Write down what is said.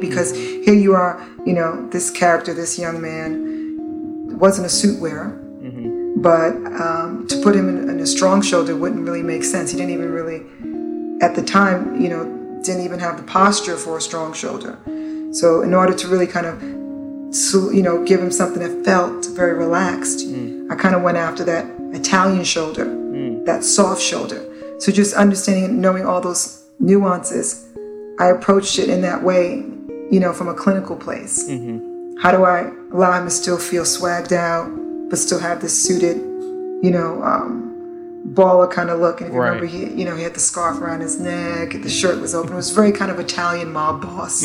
Because here you are, you know, this character, this young man, wasn't a suit wearer, mm-hmm. but um, to put him in, in a strong shoulder wouldn't really make sense. He didn't even really, at the time, you know, didn't even have the posture for a strong shoulder. So in order to really kind of, you know, give him something that felt very relaxed, mm. I kind of went after that Italian shoulder, mm. that soft shoulder. So just understanding and knowing all those nuances, I approached it in that way, you know, from a clinical place. How do I allow him to still feel swagged out, but still have this suited, you know, um, baller kind of look? And if you Right. remember, he, you know, he had the scarf around his neck, the shirt was open. It was very kind of Italian mob boss